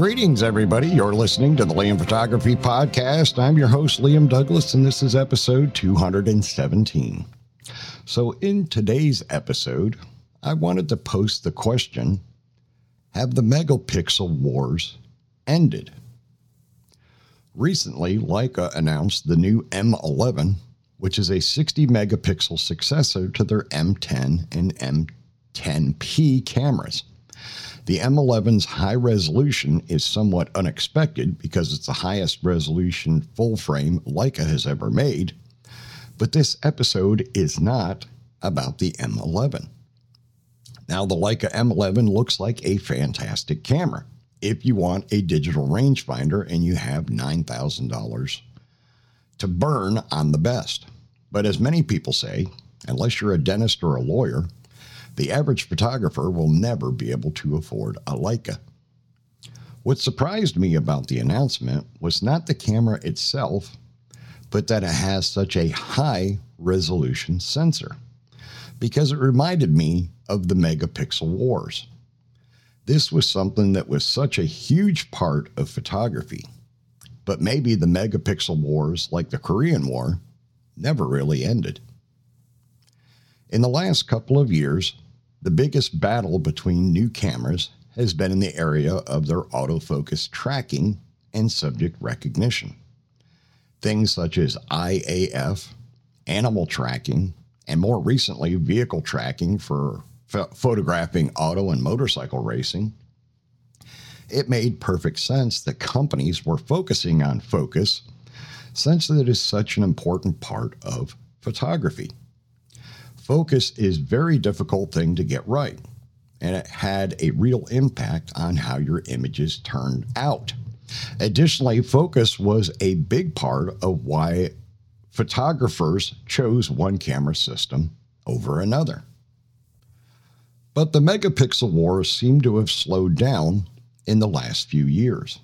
Greetings, everybody. You're listening to the Liam Photography Podcast. I'm your host, Liam Douglas, and this is episode 217. So, in today's episode, I wanted to post the question Have the megapixel wars ended? Recently, Leica announced the new M11, which is a 60 megapixel successor to their M10 and M10P cameras. The M11's high resolution is somewhat unexpected because it's the highest resolution full frame Leica has ever made, but this episode is not about the M11. Now, the Leica M11 looks like a fantastic camera if you want a digital rangefinder and you have $9,000 to burn on the best. But as many people say, unless you're a dentist or a lawyer, the average photographer will never be able to afford a Leica. What surprised me about the announcement was not the camera itself, but that it has such a high resolution sensor, because it reminded me of the megapixel wars. This was something that was such a huge part of photography, but maybe the megapixel wars, like the Korean War, never really ended. In the last couple of years, the biggest battle between new cameras has been in the area of their autofocus tracking and subject recognition. Things such as Eye AF, animal tracking, and more recently, vehicle tracking for ph- photographing auto and motorcycle racing. It made perfect sense that companies were focusing on focus since it is such an important part of photography. Focus is very difficult thing to get right, and it had a real impact on how your images turned out. Additionally, focus was a big part of why photographers chose one camera system over another. But the megapixel wars seem to have slowed down in the last few years.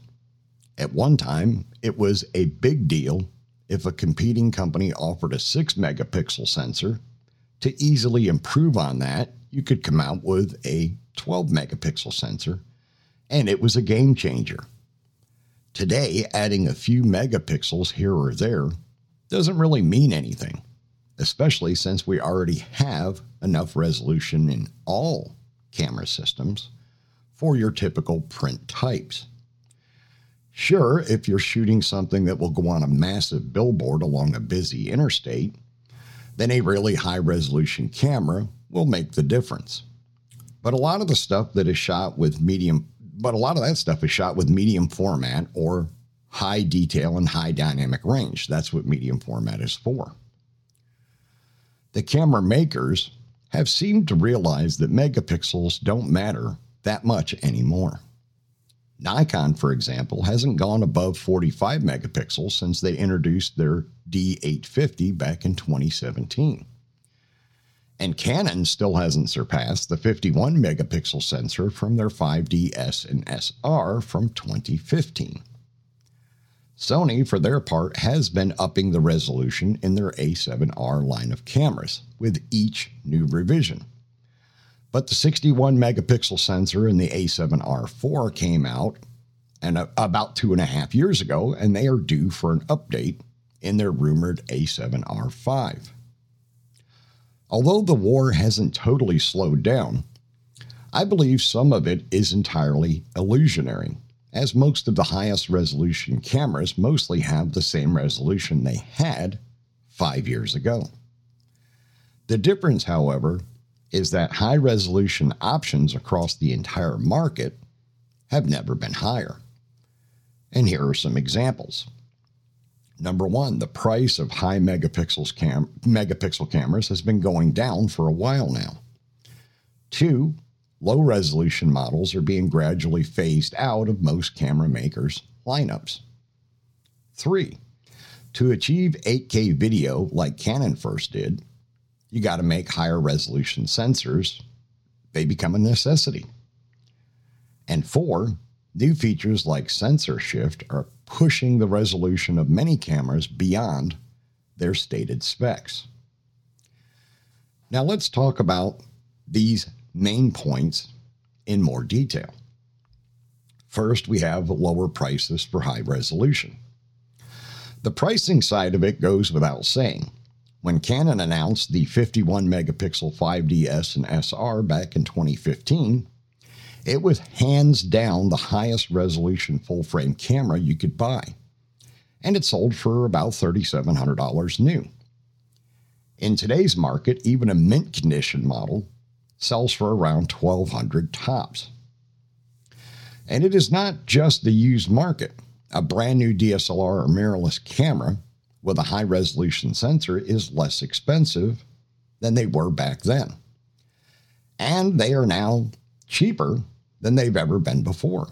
At one time, it was a big deal if a competing company offered a 6 megapixel sensor to easily improve on that, you could come out with a 12 megapixel sensor, and it was a game changer. Today, adding a few megapixels here or there doesn't really mean anything, especially since we already have enough resolution in all camera systems for your typical print types. Sure, if you're shooting something that will go on a massive billboard along a busy interstate, then a really high resolution camera will make the difference. But a lot of the stuff that is shot with medium, but a lot of that stuff is shot with medium format or high detail and high dynamic range. That's what medium format is for. The camera makers have seemed to realize that megapixels don't matter that much anymore. Nikon, for example, hasn't gone above 45 megapixels since they introduced their D850 back in 2017. And Canon still hasn't surpassed the 51 megapixel sensor from their 5DS and SR from 2015. Sony, for their part, has been upping the resolution in their A7R line of cameras with each new revision. But the 61 megapixel sensor in the A7R4 came out and uh, about two and a half years ago, and they are due for an update in their rumored A7R5. Although the war hasn't totally slowed down, I believe some of it is entirely illusionary, as most of the highest resolution cameras mostly have the same resolution they had five years ago. The difference, however, is that high resolution options across the entire market have never been higher. And here are some examples. Number one, the price of high megapixels cam- megapixel cameras has been going down for a while now. Two, low resolution models are being gradually phased out of most camera makers' lineups. Three, to achieve 8K video like Canon first did, you got to make higher resolution sensors. They become a necessity. And four, new features like sensor shift are pushing the resolution of many cameras beyond their stated specs. Now let's talk about these main points in more detail. First, we have lower prices for high resolution. The pricing side of it goes without saying. When Canon announced the 51 megapixel 5DS and SR back in 2015, it was hands down the highest resolution full frame camera you could buy, and it sold for about $3,700 new. In today's market, even a mint condition model sells for around 1200 tops. And it is not just the used market. A brand new DSLR or mirrorless camera with a high resolution sensor is less expensive than they were back then. And they are now cheaper than they've ever been before.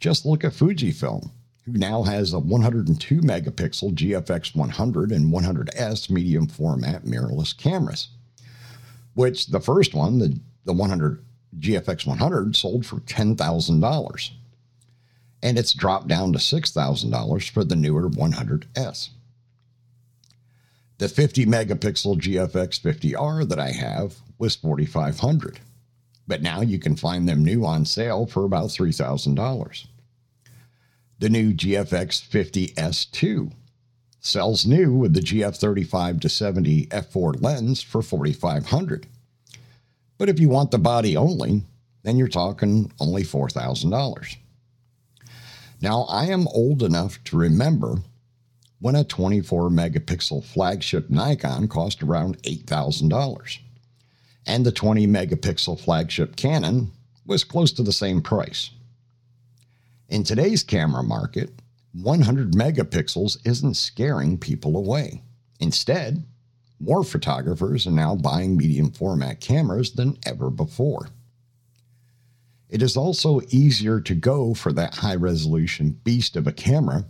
Just look at Fujifilm, who now has a 102 megapixel GFX 100 and 100S medium format mirrorless cameras, which the first one, the, the 100 GFX 100, sold for $10,000 and it's dropped down to $6,000 for the newer 100S. The 50 megapixel GFX 50R that I have was 4500 but now you can find them new on sale for about $3,000. The new GFX 50S2 sells new with the GF 35 to 70 f4 lens for 4500 But if you want the body only, then you're talking only $4,000. Now, I am old enough to remember when a 24 megapixel flagship Nikon cost around $8,000, and the 20 megapixel flagship Canon was close to the same price. In today's camera market, 100 megapixels isn't scaring people away. Instead, more photographers are now buying medium format cameras than ever before. It is also easier to go for that high resolution beast of a camera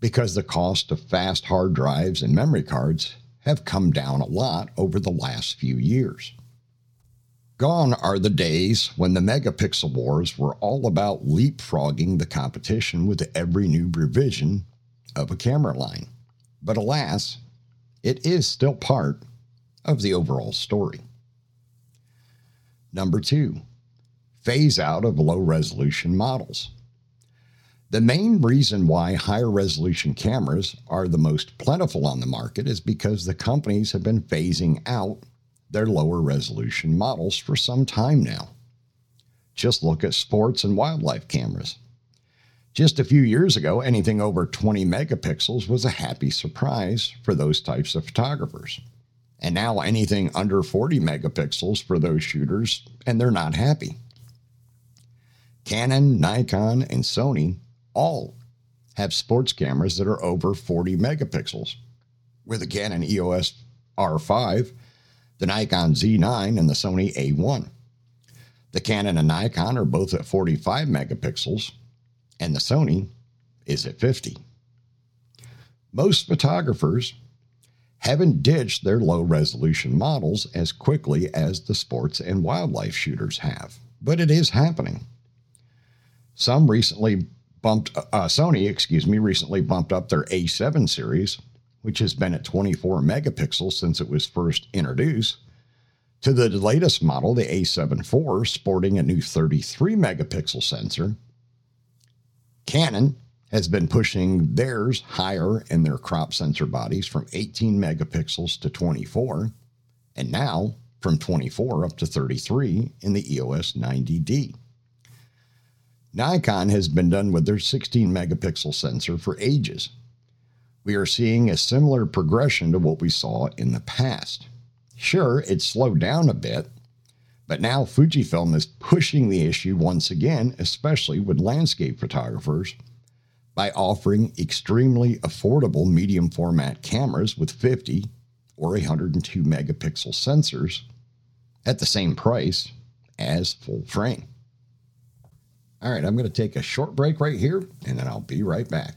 because the cost of fast hard drives and memory cards have come down a lot over the last few years. Gone are the days when the megapixel wars were all about leapfrogging the competition with every new revision of a camera line. But alas, it is still part of the overall story. Number two, phase out of low resolution models. The main reason why higher resolution cameras are the most plentiful on the market is because the companies have been phasing out their lower resolution models for some time now. Just look at sports and wildlife cameras. Just a few years ago, anything over 20 megapixels was a happy surprise for those types of photographers. And now anything under 40 megapixels for those shooters, and they're not happy. Canon, Nikon, and Sony all have sports cameras that are over 40 megapixels. With the Canon EOS R5, the Nikon Z9, and the Sony A1. The Canon and Nikon are both at 45 megapixels, and the Sony is at 50. Most photographers haven't ditched their low resolution models as quickly as the sports and wildlife shooters have, but it is happening. Some recently bumped, uh, Sony, excuse me, recently bumped up their A7 series, which has been at 24 megapixels since it was first introduced, to the latest model, the A7 IV, sporting a new 33 megapixel sensor. Canon has been pushing theirs higher in their crop sensor bodies from 18 megapixels to 24, and now from 24 up to 33 in the EOS 90D. Nikon has been done with their 16 megapixel sensor for ages. We are seeing a similar progression to what we saw in the past. Sure, it slowed down a bit, but now Fujifilm is pushing the issue once again, especially with landscape photographers, by offering extremely affordable medium format cameras with 50 or 102 megapixel sensors at the same price as full frame. All right, I'm going to take a short break right here, and then I'll be right back.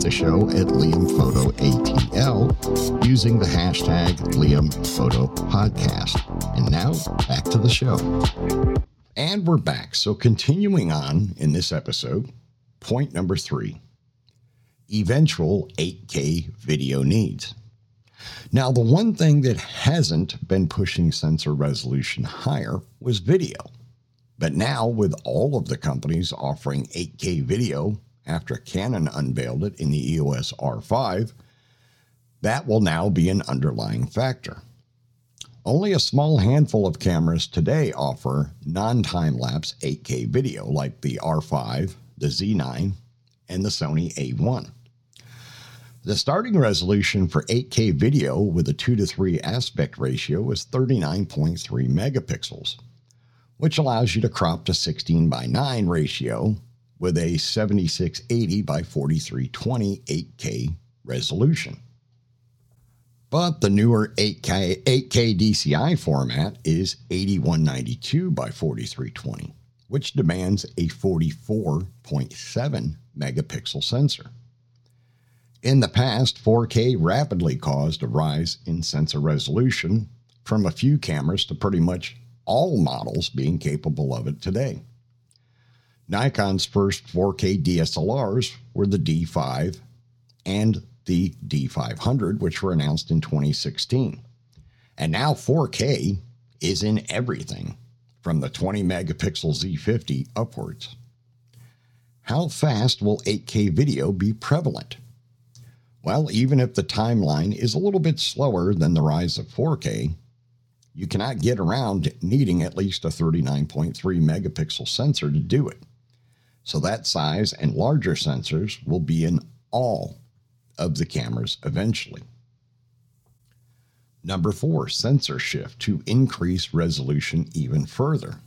the show at liamphotoatl using the hashtag hashtag Liam Photo Podcast. And now back to the show. And we're back. So, continuing on in this episode, point number three eventual 8K video needs. Now, the one thing that hasn't been pushing sensor resolution higher was video. But now, with all of the companies offering 8K video after Canon unveiled it in the EOS R5, that will now be an underlying factor. Only a small handful of cameras today offer non time lapse 8K video, like the R5, the Z9, and the Sony A1. The starting resolution for 8K video with a 2 to 3 aspect ratio is 39.3 megapixels, which allows you to crop to 16 by 9 ratio with a 7680 by 4320 8K resolution. But the newer 8K, 8K DCI format is 8192 by 4320, which demands a 44.7 megapixel sensor. In the past, 4K rapidly caused a rise in sensor resolution from a few cameras to pretty much all models being capable of it today. Nikon's first 4K DSLRs were the D5 and the D500, which were announced in 2016. And now 4K is in everything from the 20 megapixel Z50 upwards. How fast will 8K video be prevalent? Well, even if the timeline is a little bit slower than the rise of 4K, you cannot get around needing at least a 39.3 megapixel sensor to do it. So that size and larger sensors will be in all of the cameras eventually. Number four, sensor shift to increase resolution even further.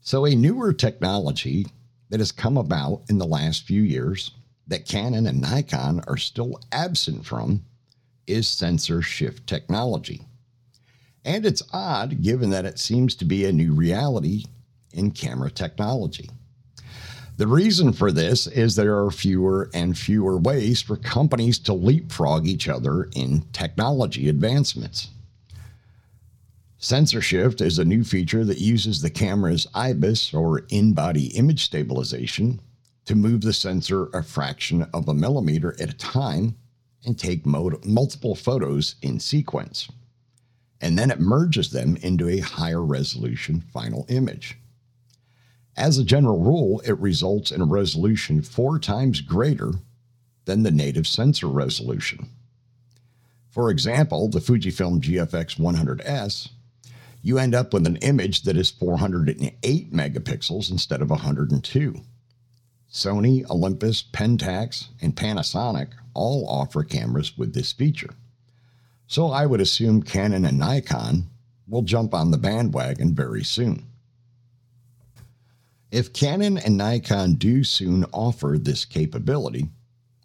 So, a newer technology that has come about in the last few years that Canon and Nikon are still absent from is sensor shift technology. And it's odd given that it seems to be a new reality in camera technology. The reason for this is there are fewer and fewer ways for companies to leapfrog each other in technology advancements. Sensor shift is a new feature that uses the camera's IBIS or in body image stabilization to move the sensor a fraction of a millimeter at a time and take multiple photos in sequence. And then it merges them into a higher resolution final image. As a general rule, it results in a resolution four times greater than the native sensor resolution. For example, the Fujifilm GFX 100S, you end up with an image that is 408 megapixels instead of 102. Sony, Olympus, Pentax, and Panasonic all offer cameras with this feature. So I would assume Canon and Nikon will jump on the bandwagon very soon. If Canon and Nikon do soon offer this capability,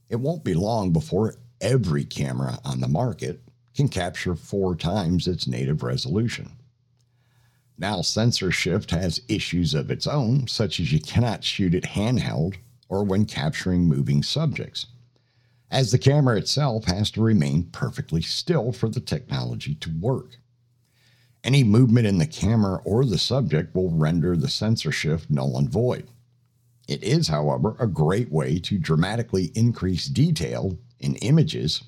it won't be long before every camera on the market can capture four times its native resolution. Now, sensor shift has issues of its own, such as you cannot shoot it handheld or when capturing moving subjects, as the camera itself has to remain perfectly still for the technology to work. Any movement in the camera or the subject will render the sensor shift null and void. It is, however, a great way to dramatically increase detail in images,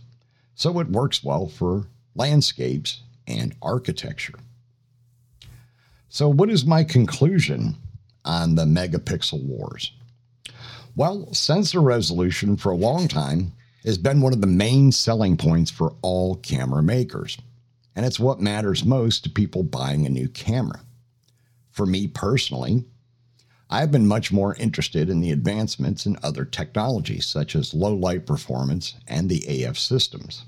so it works well for landscapes and architecture. So, what is my conclusion on the megapixel wars? Well, sensor resolution for a long time has been one of the main selling points for all camera makers and it's what matters most to people buying a new camera. For me personally, I've been much more interested in the advancements in other technologies, such as low light performance and the AF systems.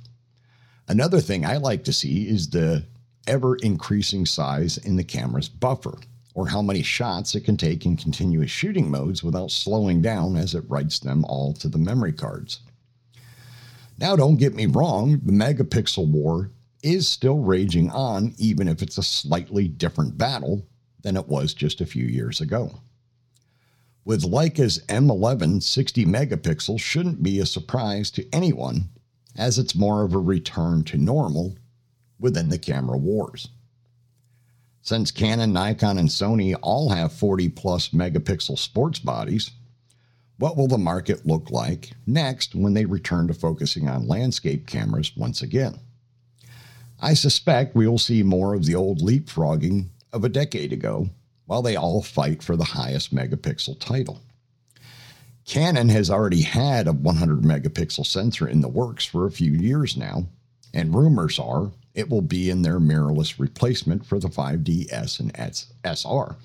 Another thing I like to see is the ever increasing size in the camera's buffer, or how many shots it can take in continuous shooting modes without slowing down as it writes them all to the memory cards. Now, don't get me wrong, the megapixel war is still raging on, even if it's a slightly different battle than it was just a few years ago. With Leica's M11 60 megapixel shouldn't be a surprise to anyone, as it's more of a return to normal within the camera wars. Since Canon, Nikon, and Sony all have 40 plus megapixel sports bodies, what will the market look like next when they return to focusing on landscape cameras once again? I suspect we will see more of the old leapfrogging of a decade ago while they all fight for the highest megapixel title. Canon has already had a 100 megapixel sensor in the works for a few years now, and rumors are it will be in their mirrorless replacement for the 5DS and SR,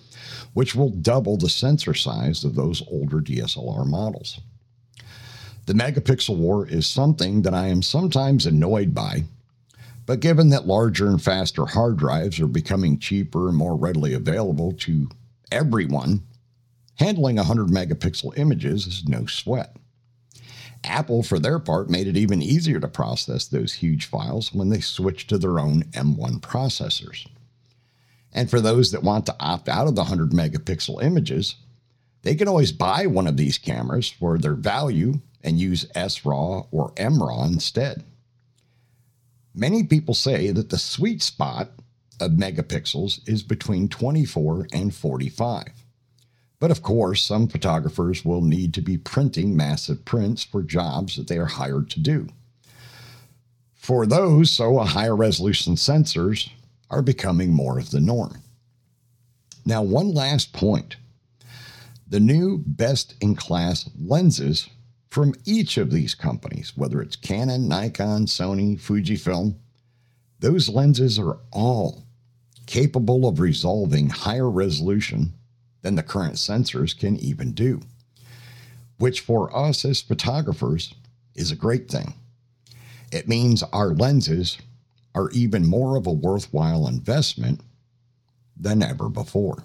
which will double the sensor size of those older DSLR models. The megapixel war is something that I am sometimes annoyed by, but given that larger and faster hard drives are becoming cheaper and more readily available to everyone, handling 100 megapixel images is no sweat. Apple, for their part, made it even easier to process those huge files when they switched to their own M1 processors. And for those that want to opt out of the 100 megapixel images, they can always buy one of these cameras for their value and use SRAW or MRAW instead. Many people say that the sweet spot of megapixels is between 24 and 45. But of course, some photographers will need to be printing massive prints for jobs that they are hired to do. For those, so a higher resolution sensors are becoming more of the norm. Now, one last point. The new best in class lenses from each of these companies, whether it's Canon, Nikon, Sony, Fujifilm, those lenses are all capable of resolving higher resolution than the current sensors can even do, which for us as photographers is a great thing. It means our lenses are even more of a worthwhile investment than ever before.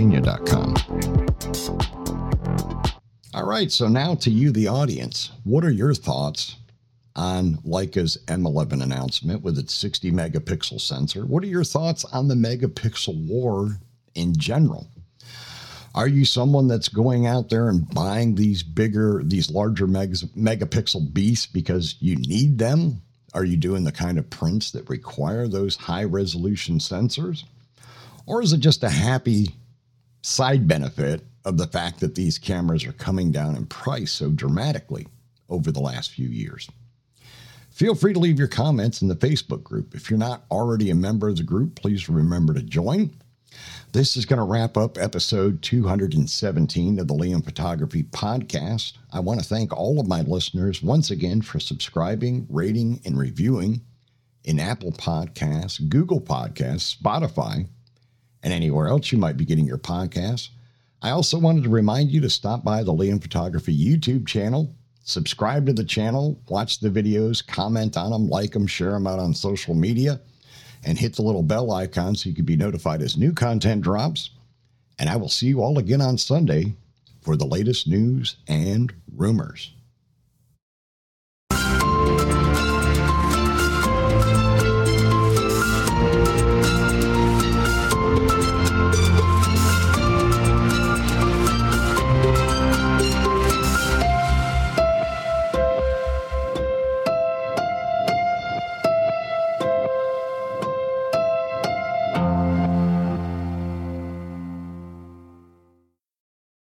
forgottenpiecesofpennsylvania.com. All right, so now to you, the audience. What are your thoughts on Leica's M11 announcement with its 60 megapixel sensor. What are your thoughts on the megapixel war in general? Are you someone that's going out there and buying these bigger, these larger megapixel beasts because you need them? Are you doing the kind of prints that require those high resolution sensors? Or is it just a happy side benefit of the fact that these cameras are coming down in price so dramatically over the last few years? Feel free to leave your comments in the Facebook group. If you're not already a member of the group, please remember to join. This is going to wrap up episode 217 of the Liam Photography Podcast. I want to thank all of my listeners once again for subscribing, rating, and reviewing in Apple Podcasts, Google Podcasts, Spotify, and anywhere else you might be getting your podcasts. I also wanted to remind you to stop by the Liam Photography YouTube channel subscribe to the channel, watch the videos, comment on them, like them, share them out on social media, and hit the little bell icon so you can be notified as new content drops. And I will see you all again on Sunday for the latest news and rumors.